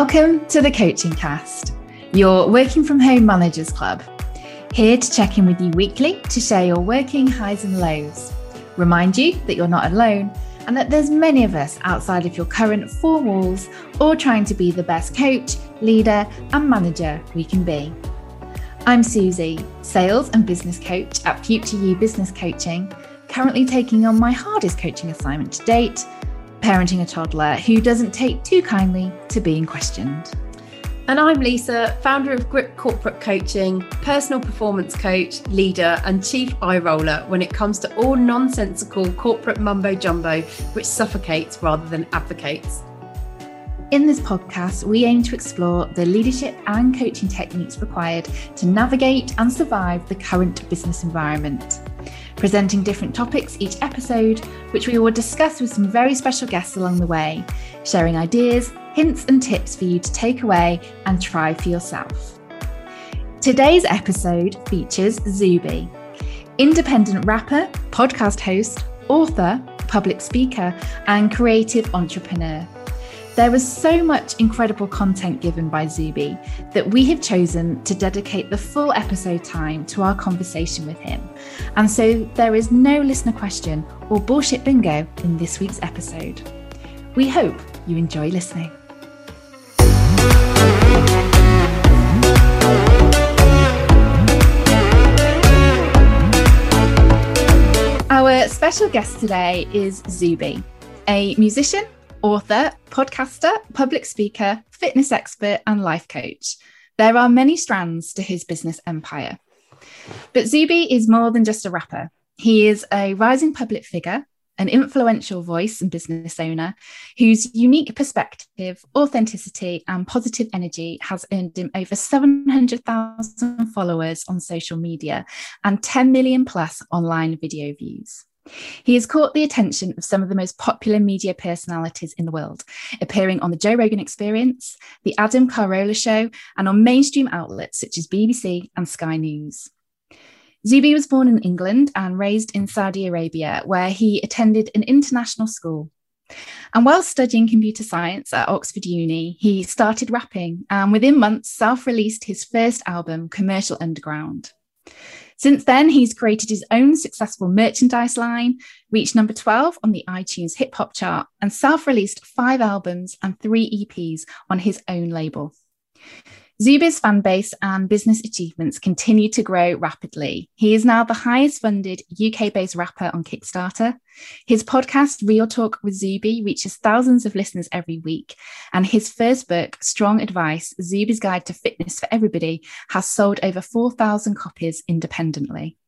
Welcome to the Coaching Cast, your working from home managers club. Here to check in with you weekly to share your working highs and lows. Remind you that you're not alone and that there's many of us outside of your current four walls, or trying to be the best coach, leader, and manager we can be. I'm Suzy, sales and business coach at Future You Business Coaching, currently taking on my hardest coaching assignment to date parenting a toddler who doesn't take too kindly to being questioned. And I'm Lisa, founder of Grip Corporate Coaching, personal performance coach, leader, and chief eye roller when it comes to all nonsensical corporate mumbo jumbo which suffocates rather than advocates. In this podcast, we aim to explore the leadership and coaching techniques required to navigate and survive the current business environment presenting different topics each episode, which we will discuss with some very special guests along the way, sharing ideas, hints, and tips for you to take away and try for yourself. Today's episode features Zuby, independent rapper, podcast host, author, public speaker, and creative entrepreneur. There was so much incredible content given by Zuby that we have chosen to dedicate the full episode time to our conversation with him. And so there is no listener question or bullshit bingo in this week's episode. We hope you enjoy listening. Our special guest today is Zuby, a musician, author, podcaster, public speaker, fitness expert, and life coach. There are many strands to his business empire. But Zuby is more than just a rapper. He is a rising public figure, an influential voice and business owner whose unique perspective, authenticity, and positive energy has earned him over 700,000 followers on social media and 10 million plus online video views. He has caught the attention of some of the most popular media personalities in the world, appearing on the Joe Rogan Experience, the Adam Carolla Show, and on mainstream outlets such as BBC and Sky News. Zuby was born in England and raised in Saudi Arabia, where he attended an international school. And while studying computer science at Oxford Uni, he started rapping and within months self released his first album, Commercial Underground. Since then, he's created his own successful merchandise line, reached number 12 on the iTunes hip hop chart, and self released five albums and three EPs on his own label. Zuby's fan base and business achievements continue to grow rapidly. He is now the highest funded UK based rapper on Kickstarter. His podcast, Real Talk with Zuby, reaches thousands of listeners every week. And his first book, Strong Advice Zuby's Guide to Fitness for Everybody, has sold over 4,000 copies independently.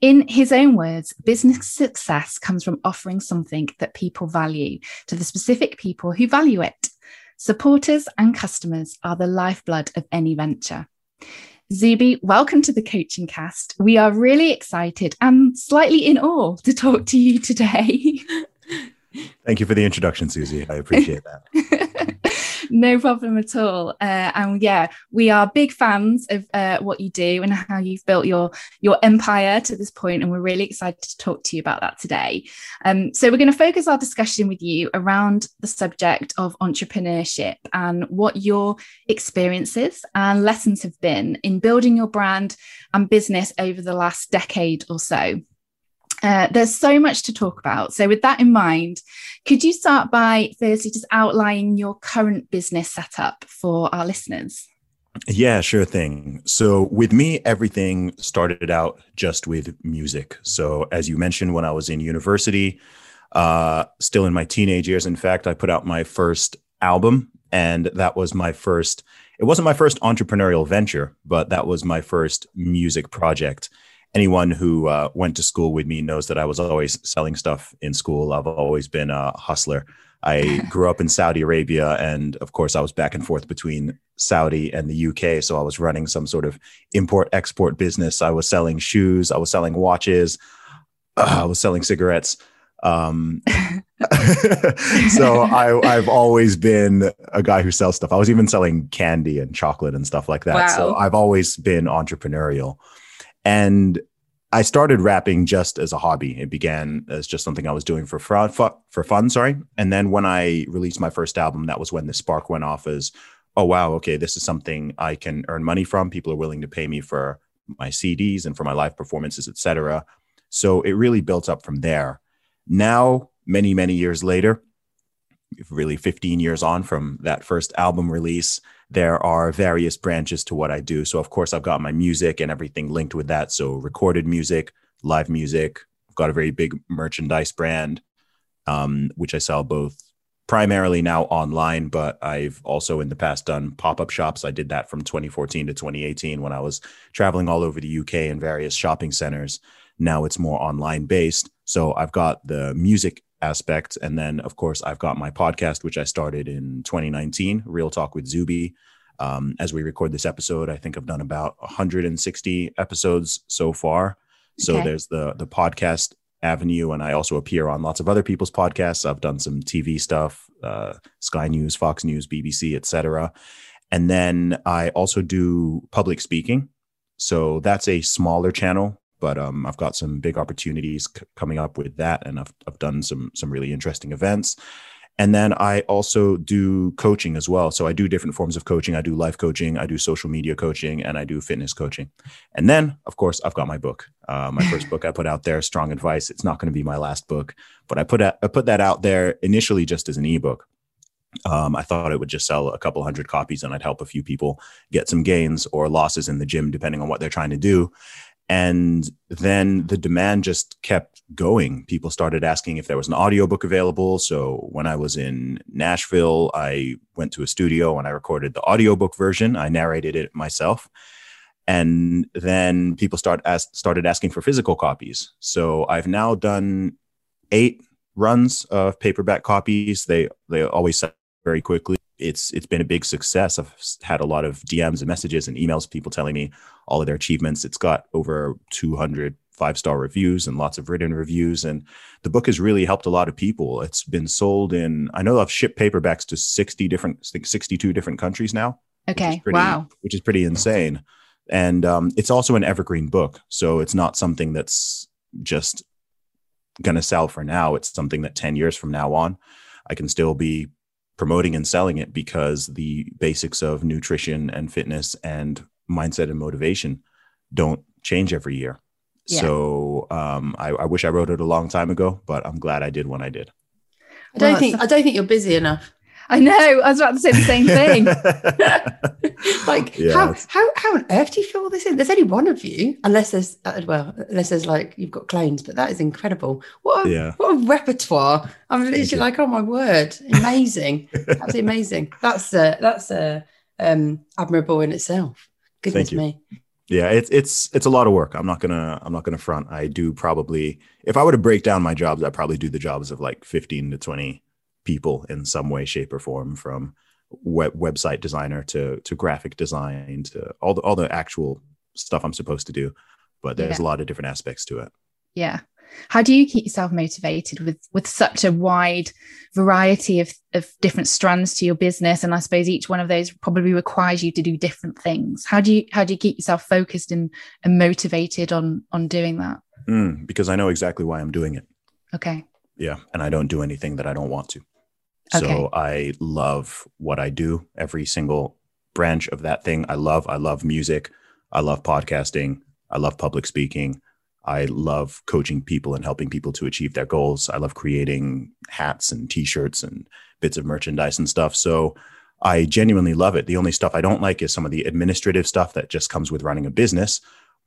In his own words, business success comes from offering something that people value to the specific people who value it. Supporters and customers are the lifeblood of any venture. Zuby, welcome to the coaching cast. We are really excited and slightly in awe to talk to you today. Thank you for the introduction, Suzy. I appreciate that. No problem at all. Uh, and yeah, we are big fans of uh, what you do and how you've built your your empire to this point, and we're really excited to talk to you about that today. Um, so we're going to focus our discussion with you around the subject of entrepreneurship and what your experiences and lessons have been in building your brand and business over the last decade or so. Uh, there's so much to talk about. So, with that in mind, could you start by firstly just outlining your current business setup for our listeners? Yeah, sure thing. So, with me, everything started out just with music. So, as you mentioned, when I was in university, uh, still in my teenage years, in fact, I put out my first album, and that was my first. It wasn't my first entrepreneurial venture, but that was my first music project anyone who uh, went to school with me knows that I was always selling stuff in school. I've always been a hustler. I grew up in Saudi Arabia, and of course, I was back and forth between Saudi and the UK. So I was running some sort of import export business. I was selling shoes, I was selling watches, uh, I was selling cigarettes. Um, so I, have always been a guy who sells stuff. I was even selling candy and chocolate and stuff like that. Wow. So I've always been entrepreneurial. And I started rapping just as a hobby. It began as just something I was doing for fun, for fun, sorry. And then when I released my first album, that was when the spark went off as, oh wow, okay, this is something I can earn money from. People are willing to pay me for my CDs and for my live performances, etc. So it really built up from there. Now, many many years later, really 15 years on from that first album release, there are various branches to what I do. So, of course, I've got my music and everything linked with that. So, recorded music, live music. I've got a very big merchandise brand, um, which I sell both primarily now online, but I've also in the past done pop up shops. I did that from 2014 to 2018 when I was traveling all over the UK in various shopping centers. Now it's more online based. So, I've got the music aspect. And then, of course, I've got my podcast, which I started in 2019, Real Talk with Zuby. Um, as we record this episode, I think I've done about 160 episodes so far. So okay. there's the the podcast avenue, and I also appear on lots of other people's podcasts. I've done some TV stuff, uh, Sky News, Fox News, BBC, etc. And then I also do public speaking. So that's a smaller channel but um, I've got some big opportunities c- coming up with that, and I've I've done some some really interesting events. And then I also do coaching as well. So I do different forms of coaching. I do life coaching, I do social media coaching, and I do fitness coaching. And then, of course, I've got my book. Uh, my first book I put out there, Strong Advice. It's not going to be my last book, but I put a, I put that out there initially just as an ebook. Um, I thought it would just sell a couple hundred copies and I'd help a few people get some gains or losses in the gym, depending on what they're trying to do. And then the demand just kept going. People started asking if there was an audiobook available. So when I was in Nashville, I went to a studio and I recorded the audiobook version. I narrated it myself. And then people start as, started asking for physical copies. So I've now done eight runs of paperback copies. They they always sell very quickly it's it's been a big success. I've had a lot of DMs and messages and emails, people telling me all of their achievements. It's got over 200 five star reviews and lots of written reviews, and the book has really helped a lot of people. It's been sold in I know I've shipped paperbacks to 60 different 62 different countries now. Okay, pretty, wow, which is pretty insane. And um, it's also an evergreen book, so it's not something that's just going to sell for now. It's something that 10 years from now on, I can still be promoting and selling it because the basics of nutrition and fitness and mindset and motivation don't change every year. Yeah. So um, I, I, wish I wrote it a long time ago, but I'm glad I did when I did. I don't well, think I don't think you're busy enough. I know. I was about to say the same thing. like, yeah, how, how how on earth do you fill this in? There's only one of you, unless there's uh, well, unless there's like you've got clones, but that is incredible. What a, yeah. what a repertoire! I'm literally like, oh my word, amazing, absolutely amazing. That's uh, that's uh, um, admirable in itself. Goodness me. Yeah, it's it's it's a lot of work. I'm not gonna I'm not gonna front. I do probably if I were to break down my jobs, I probably do the jobs of like 15 to 20 people in some way, shape, or form, from web, website designer to to graphic design to all the all the actual stuff I'm supposed to do. But there's yeah. a lot of different aspects to it. Yeah. How do you keep yourself motivated with with such a wide variety of, of different strands to your business? And I suppose each one of those probably requires you to do different things. How do you how do you keep yourself focused and, and motivated on on doing that? Mm, because I know exactly why I'm doing it. Okay. Yeah. And I don't do anything that I don't want to. Okay. So I love what I do, every single branch of that thing. I love, I love music. I love podcasting. I love public speaking. I love coaching people and helping people to achieve their goals. I love creating hats and t-shirts and bits of merchandise and stuff. So I genuinely love it. The only stuff I don't like is some of the administrative stuff that just comes with running a business.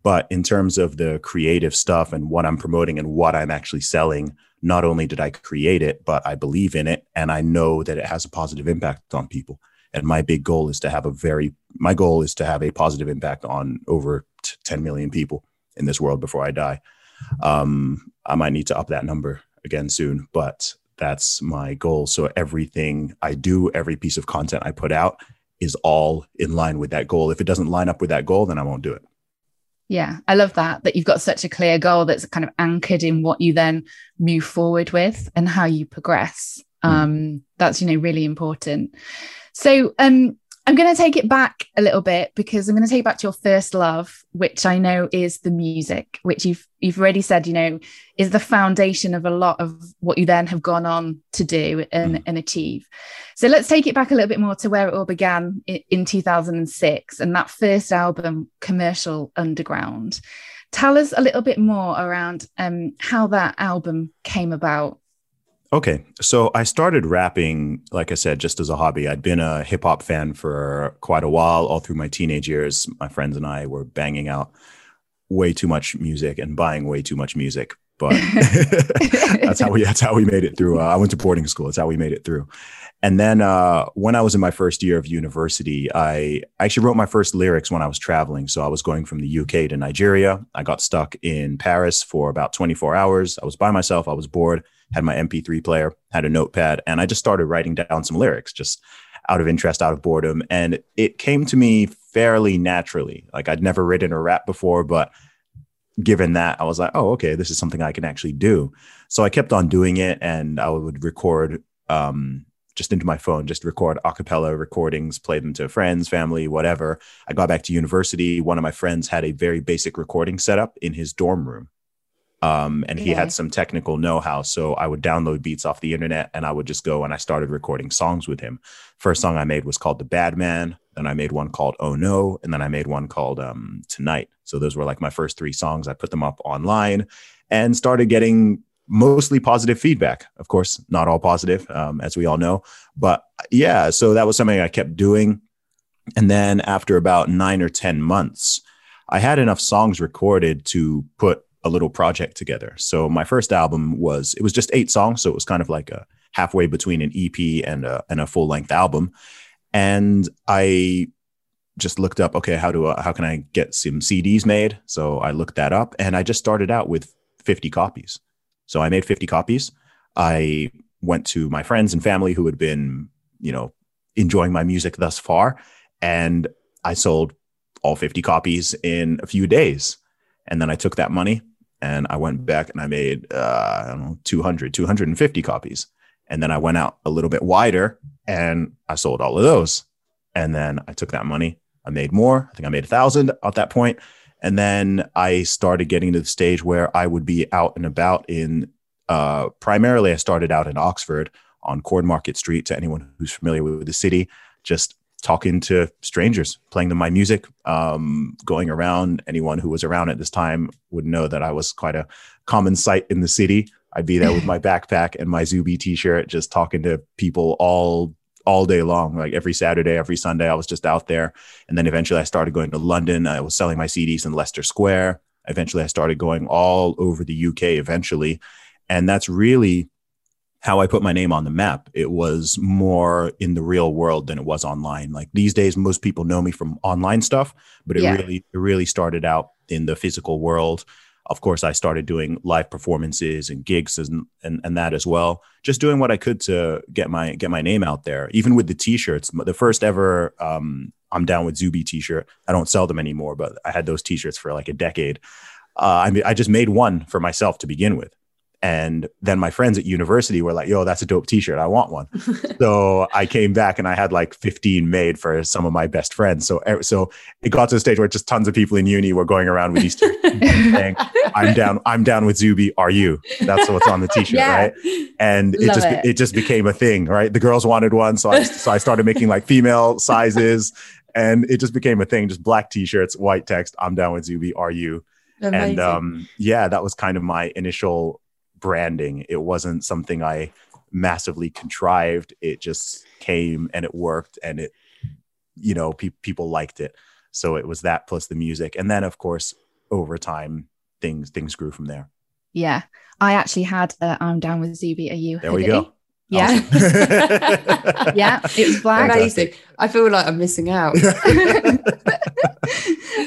But in terms of the creative stuff and what I'm promoting and what I'm actually selling, not only did I create it, but I believe in it and I know that it has a positive impact on people. And my big goal is to have a very, my goal is to have a positive impact on over 10 million people in this world before I die. Um, I might need to up that number again soon, but that's my goal. So everything I do, every piece of content I put out is all in line with that goal. If it doesn't line up with that goal, then I won't do it. Yeah, I love that that you've got such a clear goal that's kind of anchored in what you then move forward with and how you progress. Mm. Um, that's you know really important. So, um, I'm going to take it back a little bit because I'm going to take it back to your first love, which I know is the music, which you've you've already said, you know, is the foundation of a lot of what you then have gone on to do and, mm. and achieve. So let's take it back a little bit more to where it all began in, in 2006 and that first album, Commercial Underground. Tell us a little bit more around um, how that album came about. Okay. So I started rapping, like I said, just as a hobby. I'd been a hip hop fan for quite a while, all through my teenage years. My friends and I were banging out way too much music and buying way too much music. But that's how we that's how we made it through. Uh, I went to boarding school. That's how we made it through. And then uh, when I was in my first year of university, I actually wrote my first lyrics when I was traveling. So I was going from the UK to Nigeria. I got stuck in Paris for about 24 hours. I was by myself. I was bored had my MP3 player, had a notepad, and I just started writing down some lyrics just out of interest, out of boredom. And it came to me fairly naturally. Like I'd never written a rap before, but given that, I was like, oh, okay, this is something I can actually do. So I kept on doing it and I would record um, just into my phone, just record a cappella recordings, play them to friends, family, whatever. I got back to university. One of my friends had a very basic recording setup in his dorm room um, and he yeah. had some technical know-how. So i would download beats off the internet and i would just go and i started recording songs with him. First song i made was called the bad man. Then i made one called oh no. And then i made one called um, tonight. So those were like my first three songs. I put them up online and started getting mostly positive feedback. Of course not all positive um, as we all know. But yeah so that was something i kept doing. And then after about nine or ten months i had enough songs recorded to put a little project together. So my first album was it was just eight songs, so it was kind of like a halfway between an EP and a and a full length album. And I just looked up, okay, how do I, how can I get some CDs made? So I looked that up, and I just started out with 50 copies. So I made 50 copies. I went to my friends and family who had been, you know, enjoying my music thus far, and I sold all 50 copies in a few days. And then I took that money and I went back and I made, uh, I don't know, 200, 250 copies. And then I went out a little bit wider and I sold all of those. And then I took that money, I made more. I think I made a thousand at that point. And then I started getting to the stage where I would be out and about in, uh, primarily, I started out in Oxford on Cornmarket Street to anyone who's familiar with the city, just talking to strangers, playing them my music, um, going around. Anyone who was around at this time would know that I was quite a common sight in the city. I'd be there with my backpack and my Zuby t-shirt, just talking to people all all day long. Like every Saturday, every Sunday, I was just out there. And then eventually, I started going to London. I was selling my CDs in Leicester Square. Eventually, I started going all over the UK. Eventually, and that's really how I put my name on the map. It was more in the real world than it was online. Like these days, most people know me from online stuff, but it yeah. really, it really started out in the physical world. Of course, I started doing live performances and gigs and, and, and that as well. Just doing what I could to get my get my name out there. Even with the t-shirts, the first ever um, I'm down with Zuby t-shirt. I don't sell them anymore, but I had those t-shirts for like a decade. Uh, I mean, I just made one for myself to begin with and then my friends at university were like, yo, that's a dope t-shirt. I want one. so I came back and I had like 15 made for some of my best friends. So, so it got to the stage where just tons of people in uni were going around with these t-shirts saying, I'm down, I'm down with Zuby. Are you? That's what's on the t-shirt. Yeah. Right. And it Love just, it. it just became a thing, right? The girls wanted one. So I, so I started making like female sizes and it just became a thing, just black t-shirts, white text. I'm down with Zuby. Are you? Amazing. And um, yeah, that was kind of my initial branding. It wasn't something I massively contrived. It just came and it worked and it, you know, pe- people liked it. So it was that plus the music. And then of course, over time, things, things grew from there. Yeah. I actually had uh, I'm down with Zuby. Are you? There we go. Yeah. Awesome. yeah. It was black. Amazing. I feel like I'm missing out.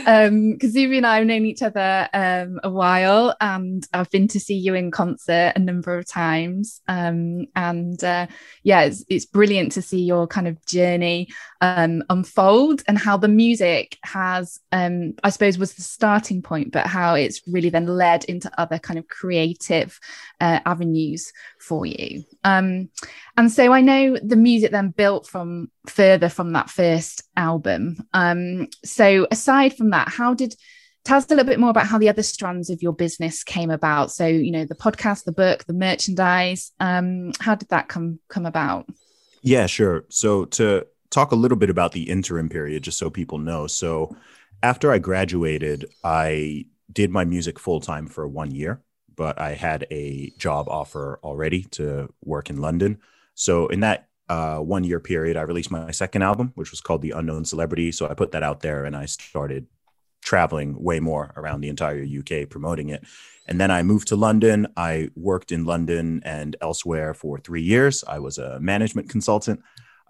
um because and I have known each other um a while and I've been to see you in concert a number of times. Um and uh, yeah it's, it's brilliant to see your kind of journey um unfold and how the music has um I suppose was the starting point but how it's really then led into other kind of creative uh, avenues for you um and so I know the music then built from further from that first album. Um, so aside from that, how did tell us a little bit more about how the other strands of your business came about? So you know the podcast, the book, the merchandise. Um, how did that come come about? Yeah, sure. So to talk a little bit about the interim period, just so people know. So after I graduated, I did my music full time for one year, but I had a job offer already to work in London. So in that uh, one year period, I released my second album, which was called The Unknown Celebrity. So I put that out there and I started traveling way more around the entire UK promoting it. And then I moved to London. I worked in London and elsewhere for three years. I was a management consultant.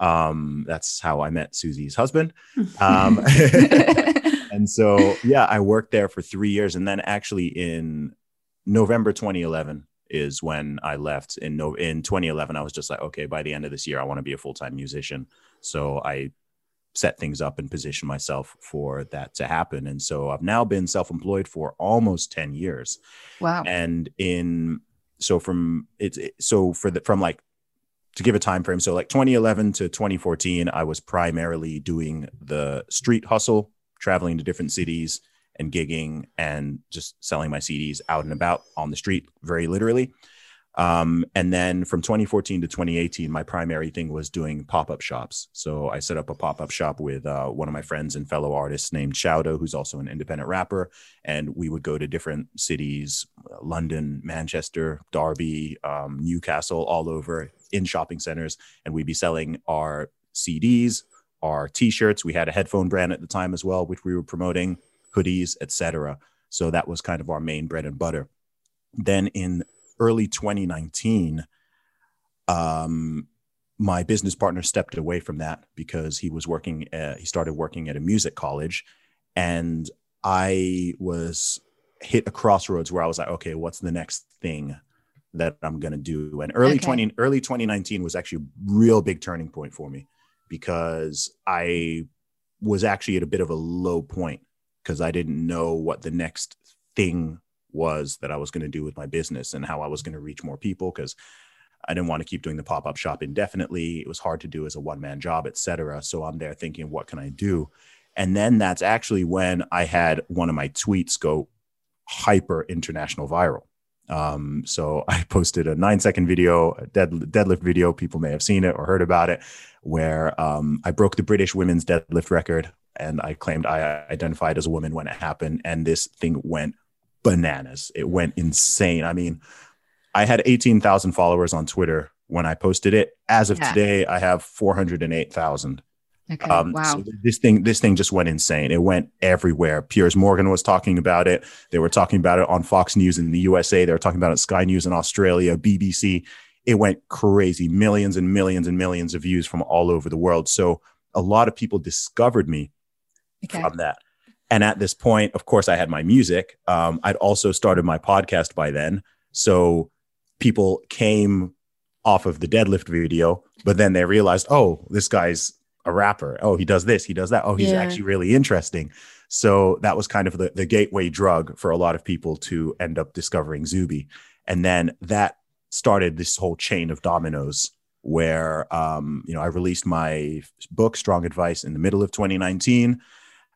Um, that's how I met Suzy's husband. Um, and so, yeah, I worked there for three years. And then actually in November 2011, is when I left in no in 2011. I was just like, okay, by the end of this year, I want to be a full time musician. So I set things up and position myself for that to happen. And so I've now been self employed for almost 10 years. Wow. And in so from it's it, so for the from like to give a time frame so like 2011 to 2014 i was primarily doing the street hustle traveling to different cities and gigging and just selling my CDs out and about on the street, very literally. Um, and then from 2014 to 2018, my primary thing was doing pop up shops. So I set up a pop up shop with uh, one of my friends and fellow artists named Shouto, who's also an independent rapper. And we would go to different cities London, Manchester, Derby, um, Newcastle, all over in shopping centers. And we'd be selling our CDs, our t shirts. We had a headphone brand at the time as well, which we were promoting hoodies, etc. So that was kind of our main bread and butter. Then in early 2019, um, my business partner stepped away from that because he was working. Uh, he started working at a music college, and I was hit a crossroads where I was like, okay, what's the next thing that I'm gonna do? And early okay. 20 early 2019 was actually a real big turning point for me because I was actually at a bit of a low point because I didn't know what the next thing was that I was going to do with my business and how I was going to reach more people because I didn't want to keep doing the pop-up shop indefinitely. It was hard to do as a one-man job, etc. So I'm there thinking, what can I do? And then that's actually when I had one of my tweets go hyper international viral. Um, so I posted a nine second video, a dead, deadlift video. People may have seen it or heard about it, where um, I broke the British women's deadlift record and I claimed I identified as a woman when it happened. And this thing went bananas. It went insane. I mean, I had 18,000 followers on Twitter when I posted it. As of yeah. today, I have 408,000. Okay. Um, wow. So this thing, this thing just went insane. It went everywhere. Piers Morgan was talking about it. They were talking about it on Fox News in the USA. They were talking about it on Sky News in Australia, BBC. It went crazy. Millions and millions and millions of views from all over the world. So a lot of people discovered me okay. from that. And at this point, of course, I had my music. Um, I'd also started my podcast by then. So people came off of the deadlift video, but then they realized, oh, this guy's a rapper. Oh, he does this, he does that. Oh, he's yeah. actually really interesting. So that was kind of the, the gateway drug for a lot of people to end up discovering Zuby. And then that started this whole chain of dominoes where um, you know I released my book Strong Advice in the middle of 2019.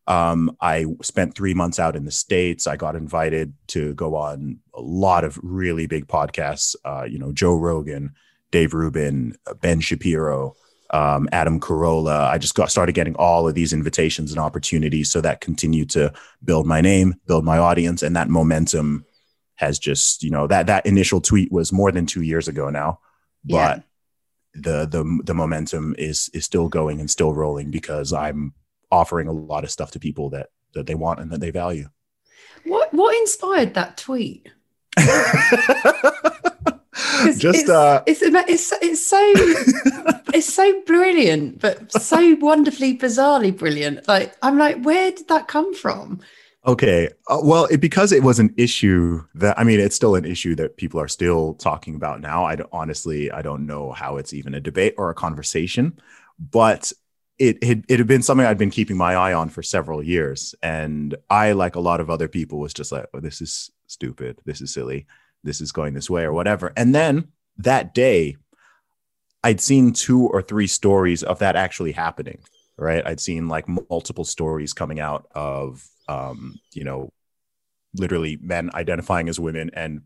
Um, I spent three months out in the States. I got invited to go on a lot of really big podcasts, uh, you know, Joe Rogan, Dave Rubin, Ben Shapiro, um, Adam Carolla. I just got started getting all of these invitations and opportunities. So that continued to build my name, build my audience, and that momentum has just, you know, that that initial tweet was more than two years ago now. But yeah. the the the momentum is is still going and still rolling because I'm offering a lot of stuff to people that that they want and that they value. What what inspired that tweet? Just it's, uh, it's, it's it's so it's so brilliant, but so wonderfully, bizarrely brilliant. Like I'm like, where did that come from? Okay. Uh, well, it, because it was an issue that I mean, it's still an issue that people are still talking about now. I honestly, I don't know how it's even a debate or a conversation, but it, it it had been something I'd been keeping my eye on for several years, and I, like a lot of other people, was just like, "Oh, this is stupid. This is silly. This is going this way or whatever." And then that day, I'd seen two or three stories of that actually happening. Right? I'd seen like multiple stories coming out of um, you know, literally men identifying as women and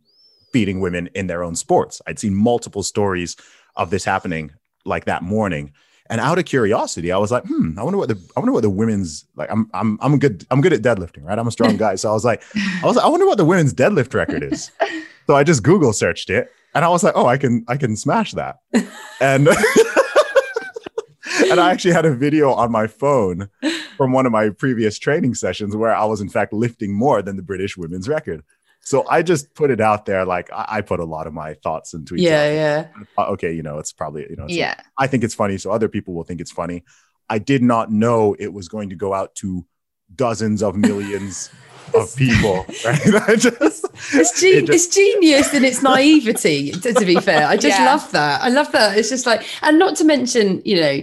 beating women in their own sports. I'd seen multiple stories of this happening like that morning. And out of curiosity, I was like, hmm, I wonder what the I wonder what the women's like. I'm I'm I'm good. I'm good at deadlifting, right? I'm a strong guy. So I was like, I was like, I wonder what the women's deadlift record is. So I just Google searched it and I was like, oh, I can I can smash that. And and I actually had a video on my phone from one of my previous training sessions where I was in fact lifting more than the British women's record. So I just put it out there. Like I, I put a lot of my thoughts and tweets. Yeah, yeah. Uh, okay, you know, it's probably you know. yeah. I think it's funny, so other people will think it's funny. I did not know it was going to go out to dozens of millions of people. Right? I just, it's, ge- it just, it's genius in its naivety. to, to, be fair, I just yeah. love that. I love that. It's just like, and not to mention, you know,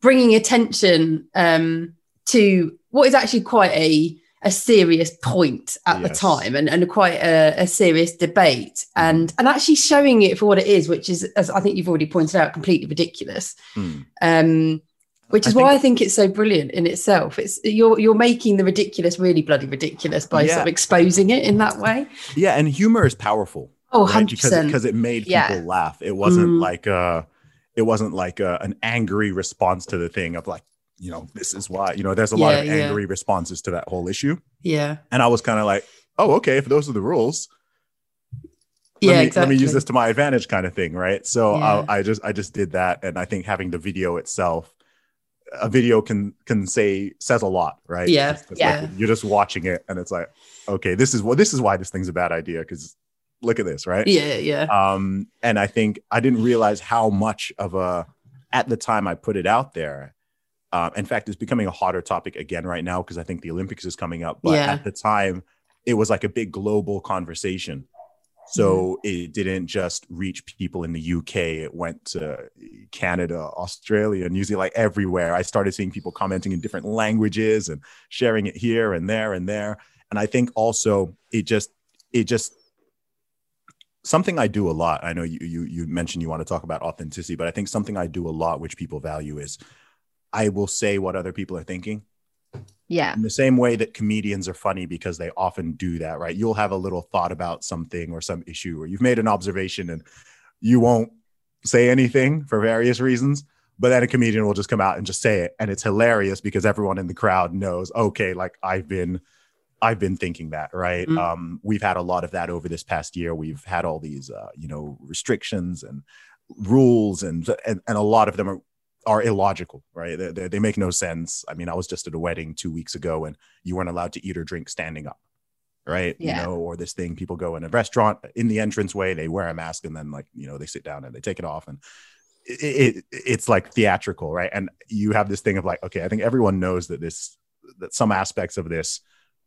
bringing attention um, to what is actually quite a a serious point at yes. the time and, and quite a, a, serious debate mm. and and actually showing it for what it is which is as i think you've already pointed out completely ridiculous mm. um, which is I why think, I think it's so brilliant in itself. It's you're you're making the ridiculous really bloody ridiculous by yeah. sort of exposing it in that way. Yeah, and humor is powerful. Oh, right? 100%. because because it, made people yeah. laugh. It wasn't mm. like uh it wasn't like a, an angry response to the thing of like you know, this is why, you know, there's a yeah, lot of angry yeah. responses to that whole issue. Yeah. And I was kind of like, oh, okay, if those are the rules, yeah, let me, exactly. let me use this to my advantage kind of thing. Right. So yeah. I, I just, I just did that. And I think having the video itself, a video can, can say, says a lot, right? Yeah. It's, it's yeah. Like you're just watching it and it's like, okay, this is what, this is why this thing's a bad idea. Cause look at this, right? Yeah. Yeah. Um, and I think I didn't realize how much of a, at the time I put it out there, uh, in fact, it's becoming a hotter topic again right now because I think the Olympics is coming up. But yeah. at the time, it was like a big global conversation. So mm-hmm. it didn't just reach people in the UK. It went to Canada, Australia, New Zealand, like everywhere. I started seeing people commenting in different languages and sharing it here and there and there. And I think also it just it just something I do a lot. I know you you you mentioned you want to talk about authenticity, but I think something I do a lot which people value is I will say what other people are thinking. Yeah. In the same way that comedians are funny because they often do that, right? You'll have a little thought about something or some issue, or you've made an observation and you won't say anything for various reasons. But then a comedian will just come out and just say it. And it's hilarious because everyone in the crowd knows, okay, like I've been I've been thinking that, right? Mm-hmm. Um, we've had a lot of that over this past year. We've had all these, uh, you know, restrictions and rules, and, and and a lot of them are are illogical, right? They, they, they, make no sense. I mean, I was just at a wedding two weeks ago and you weren't allowed to eat or drink standing up, right? Yeah. You know, or this thing people go in a restaurant in the entranceway, they wear a mask and then like, you know, they sit down and they take it off and it, it it's like theatrical, right? And you have this thing of like, okay, I think everyone knows that this, that some aspects of this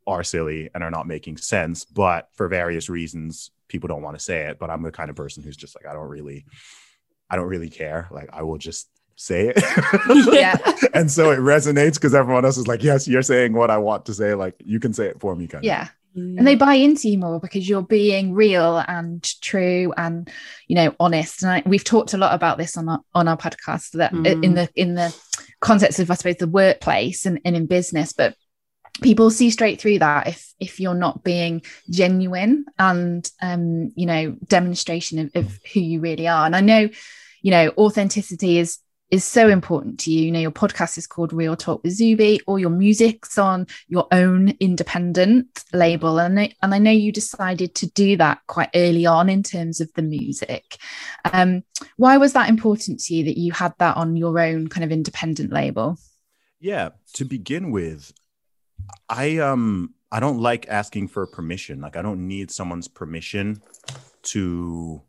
are silly and are not making sense, but for various reasons, people don't want to say it. But I'm the kind of person who's just like, I don't really, I don't really care. Like, I will just say it. yeah. and so it resonates because everyone else is like, yes, you're saying what I want to say. Like you can say it for me, kind yeah. And they buy into you more because you're being real and true and you know honest. And I, we've talked a lot about this on our on our podcast that mm. in the in the context of I suppose the workplace and, and in business, but people see straight through that if if you're not being genuine and um you know demonstration of, of who you really are. And I know you know authenticity is is so important to you. You know, your podcast is called Real Talk with Zuby, or your music's on your own independent label. And I, and I know you decided to do that quite early on in terms of the music. Um, why was that important to you that you had that on your own kind of independent label? Yeah, to begin with, I um I don't like asking for permission. Like I don't need someone's permission to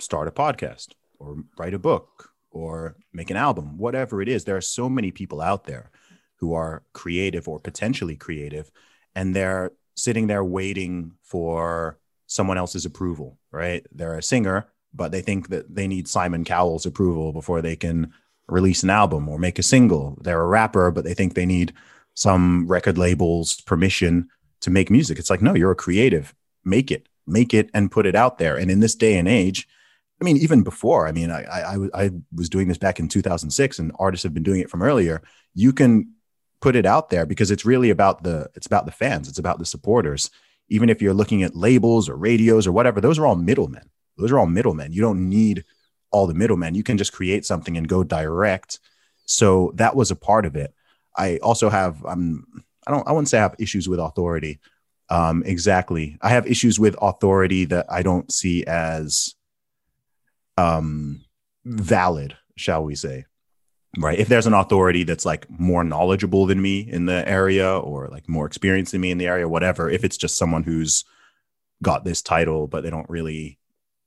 start a podcast or write a book or make an album, whatever it is. There are so many people out there who are creative or potentially creative, and they're sitting there waiting for someone else's approval, right? They're a singer, but they think that they need Simon Cowell's approval before they can release an album or make a single. They're a rapper, but they think they need some record label's permission to make music. It's like, no, you're a creative. Make it, make it, and put it out there. And in this day and age, I mean, even before, I mean, I, I, I was doing this back in 2006, and artists have been doing it from earlier. You can put it out there because it's really about the it's about the fans, it's about the supporters. Even if you're looking at labels or radios or whatever, those are all middlemen. Those are all middlemen. You don't need all the middlemen. You can just create something and go direct. So that was a part of it. I also have um I don't I wouldn't say I have issues with authority. Um, exactly. I have issues with authority that I don't see as um valid, shall we say. Right. If there's an authority that's like more knowledgeable than me in the area or like more experienced than me in the area, whatever, if it's just someone who's got this title, but they don't really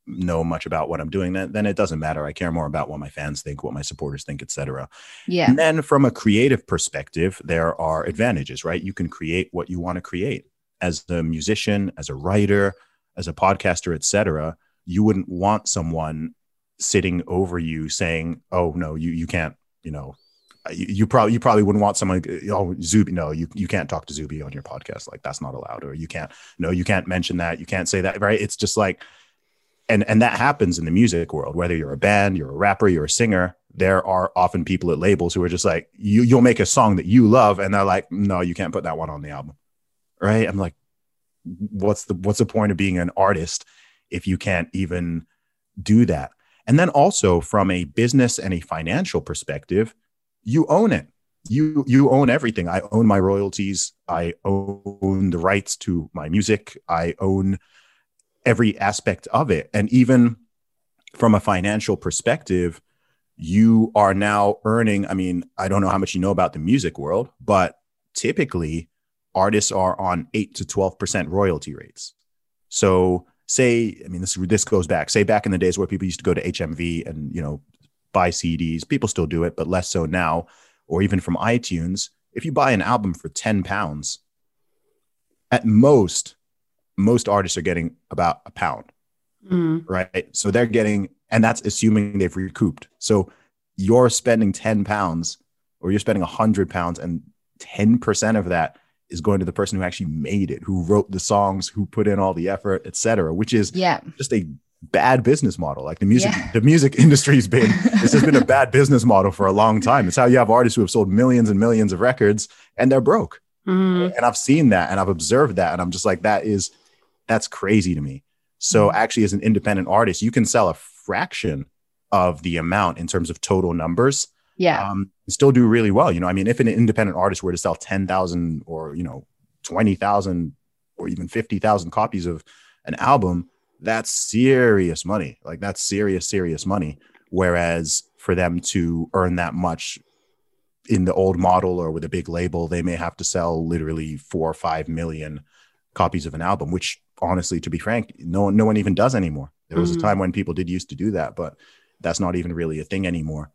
know much about what I'm doing, then, then it doesn't matter. I care more about what my fans think, what my supporters think, etc. Yeah. And then from a creative perspective, there are advantages, right? You can create what you want to create as a musician, as a writer, as a podcaster, etc. You wouldn't want someone sitting over you saying, "Oh no, you you can't," you know. You, you probably you probably wouldn't want someone oh Zuby no you you can't talk to Zuby on your podcast. Like that's not allowed. Or you can't no you can't mention that. You can't say that right? It's just like and and that happens in the music world. Whether you're a band you're a rapper you're a singer there are often people at labels who are just like you you'll make a song that you love and they're like no you can't put that one on the album. Right? I'm like what's the what's the point of being an artist if you can't even do that and then also from a business and a financial perspective you own it you you own everything i own my royalties i own the rights to my music i own every aspect of it. And even from a financial perspective, you are now earning. I mean, I don't know how much you know about the music world, but typically artists are on eight to 12% royalty rates. So, say, I mean, this, this goes back, say, back in the days where people used to go to HMV and, you know, buy CDs, people still do it, but less so now, or even from iTunes. If you buy an album for 10 pounds, at most, most artists are getting about a pound, mm. right? So they're getting, and that's assuming they've recouped. So you're spending 10 pounds or you're spending 100 pounds, and 10% of that is going to the person who actually made it, who wrote the songs, who put in all the effort, etc. which is yeah. just a bad business model. Like the music, yeah. the music industry's been, this has been a bad business model for a long time. It's how you have artists who have sold millions and millions of records and they're broke. Mm. And I've seen that and I've observed that. And I'm just like, that is that's crazy to me. So mm-hmm. actually, as an independent artist, you can sell a fraction of the amount in terms of total numbers. Yeah. Um, still do really well. You know, I mean, if an independent artist were to sell 10,000 or, you know, 20,000 or even 50,000 copies of an album, that's serious money. Like that's serious, serious money. Whereas for them to earn that much in the old model or with a big label, they may have to sell literally four or five million copies of an album, which honestly, to be frank, no one, no one even does anymore. There was mm-hmm. a time when people did used to do that, but that's not even really a thing anymore.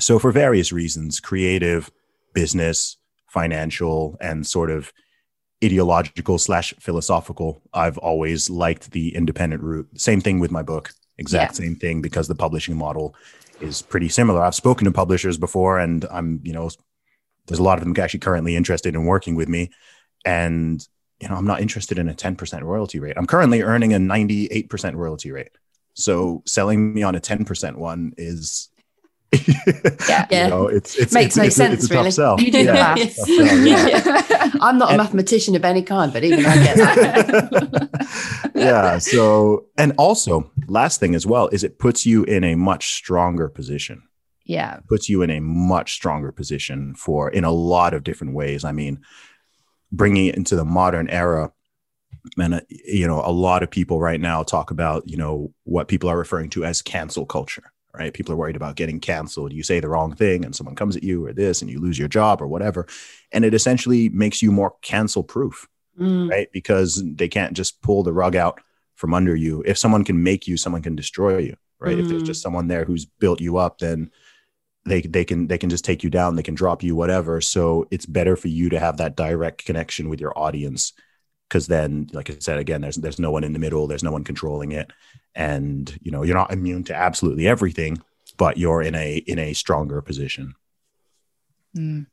So, for various reasons, creative, business, financial, and sort of ideological slash philosophical, I've always liked the independent route. Same thing with my book, exact yeah. same thing, because the publishing model is pretty similar. I've spoken to publishers before, and I'm, you know, there's a lot of them actually currently interested in working with me. And you know, I'm not interested in a 10% royalty rate. I'm currently earning a 98% royalty rate. So selling me on a 10% one is yeah, you know, it's, it's makes it's, no it's, sense. It's a really. tough sell. You do yeah, yeah. I'm not a mathematician of any kind, but even I get that. yeah. So, and also, last thing as well is it puts you in a much stronger position. Yeah, puts you in a much stronger position for in a lot of different ways. I mean, bringing it into the modern era and uh, you know a lot of people right now talk about you know what people are referring to as cancel culture right people are worried about getting canceled you say the wrong thing and someone comes at you or this and you lose your job or whatever and it essentially makes you more cancel proof mm. right because they can't just pull the rug out from under you. If someone can make you, someone can destroy you, right? Mm. If there's just someone there who's built you up, then they they can they can just take you down, they can drop you, whatever. So it's better for you to have that direct connection with your audience because then, like I said again, there's there's no one in the middle, there's no one controlling it, and you know you're not immune to absolutely everything, but you're in a in a stronger position. Mm.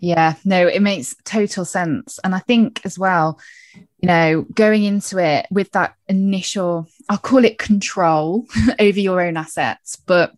Yeah, no, it makes total sense. And I think as well, you know, going into it with that initial, I'll call it control over your own assets, but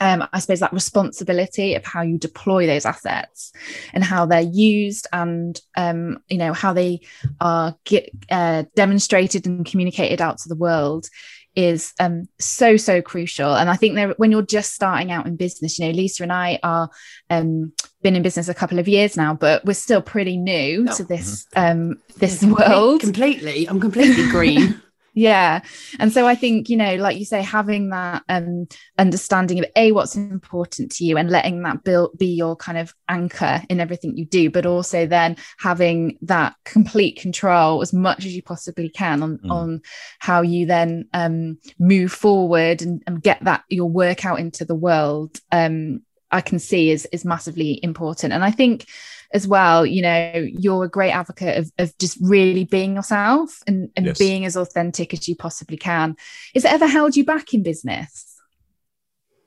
um, I suppose that responsibility of how you deploy those assets and how they're used and um, you know how they are get, uh, demonstrated and communicated out to the world is um, so so crucial and i think that when you're just starting out in business you know lisa and i are um, been in business a couple of years now but we're still pretty new oh. to this mm-hmm. um, this world completely i'm completely green yeah and so i think you know like you say having that um understanding of a what's important to you and letting that build be your kind of anchor in everything you do but also then having that complete control as much as you possibly can on mm. on how you then um move forward and, and get that your work out into the world um I can see is is massively important. And I think as well, you know, you're a great advocate of, of just really being yourself and, and yes. being as authentic as you possibly can. Has it ever held you back in business?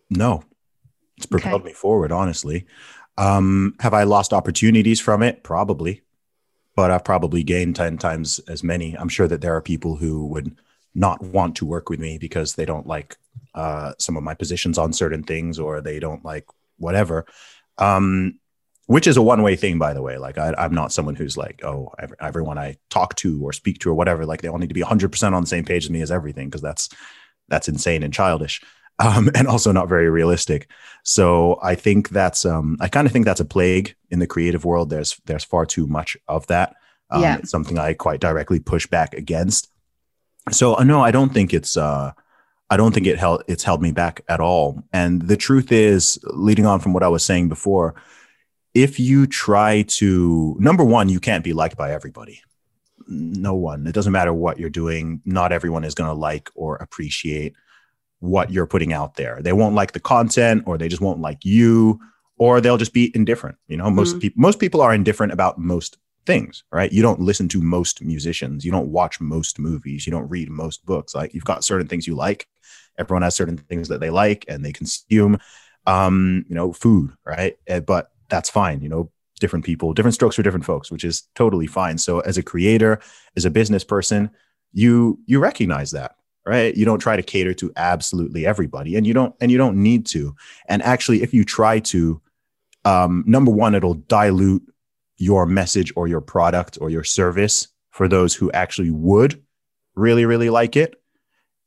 No, it's propelled okay. me forward, honestly. Um, have I lost opportunities from it? Probably, but I've probably gained 10 times as many. I'm sure that there are people who would not want to work with me because they don't like uh, some of my positions on certain things or they don't like whatever. Um, which is a one way thing, by the way. Like, I, am not someone who's like, oh, every, everyone I talk to or speak to or whatever, like they all need to be 100% on the same page as me as everything, because that's that's insane and childish, um, and also not very realistic. So I think that's, um, I kind of think that's a plague in the creative world. There's there's far too much of that. Um, yeah. It's something I quite directly push back against. So uh, no, I don't think it's. Uh, I don't think it held it's held me back at all. And the truth is, leading on from what I was saying before, if you try to number one you can't be liked by everybody. No one. It doesn't matter what you're doing. Not everyone is going to like or appreciate what you're putting out there. They won't like the content or they just won't like you or they'll just be indifferent you know? Most mm-hmm. people most people are indifferent about most things right you don't listen to most musicians you don't watch most movies you don't read most books like you've got certain things you like everyone has certain things that they like and they consume um you know food right eh, but that's fine. You know, different people, different strokes for different folks, which is totally fine. So as a creator, as a business person, you you recognize that, right? You don't try to cater to absolutely everybody, and you don't and you don't need to. And actually, if you try to, um, number one, it'll dilute your message or your product or your service for those who actually would really really like it.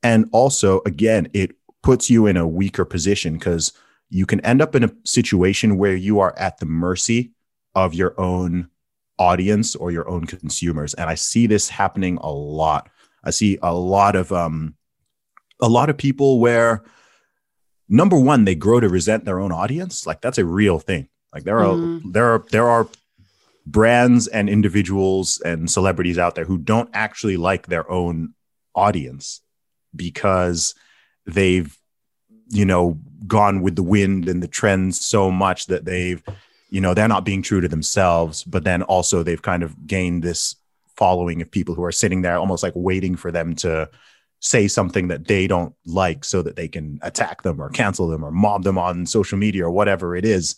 And also, again, it puts you in a weaker position because you can end up in a situation where you are at the mercy of your own audience or your own consumers and i see this happening a lot i see a lot of um a lot of people where number one they grow to resent their own audience like that's a real thing like there are mm. there are there are brands and individuals and celebrities out there who don't actually like their own audience because they've you know gone with the wind and the trends so much that they've you know they're not being true to themselves but then also they've kind of gained this following of people who are sitting there almost like waiting for them to say something that they don't like so that they can attack them or cancel them or mob them on social media or whatever it is.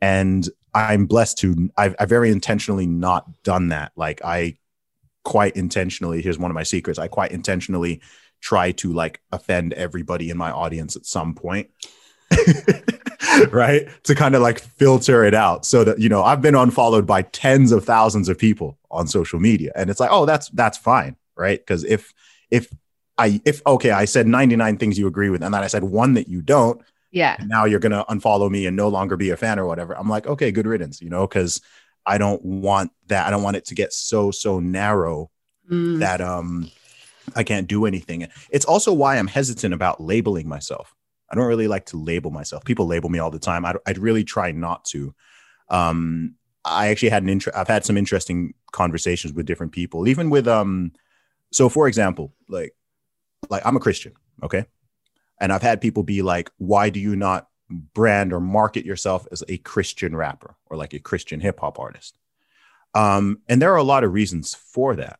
And i'm blessed to i've, I've very intentionally not done that like i quite intentionally here's one of my secrets i quite intentionally try to like offend everybody in my audience at some point. right? To kind of like filter it out so that you know, I've been unfollowed by tens of thousands of people on social media and it's like, "Oh, that's that's fine." Right? Cuz if if I if okay, I said 99 things you agree with and then I said one that you don't, yeah. Now you're going to unfollow me and no longer be a fan or whatever. I'm like, "Okay, good riddance," you know, cuz I don't want that. I don't want it to get so so narrow mm. that um I can't do anything. It's also why I'm hesitant about labeling myself. I don't really like to label myself. People label me all the time. I'd, I'd really try not to. Um, I actually had an intro. I've had some interesting conversations with different people, even with um, so for example, like like I'm a Christian, okay? And I've had people be like, why do you not brand or market yourself as a Christian rapper or like a Christian hip hop artist? Um, and there are a lot of reasons for that.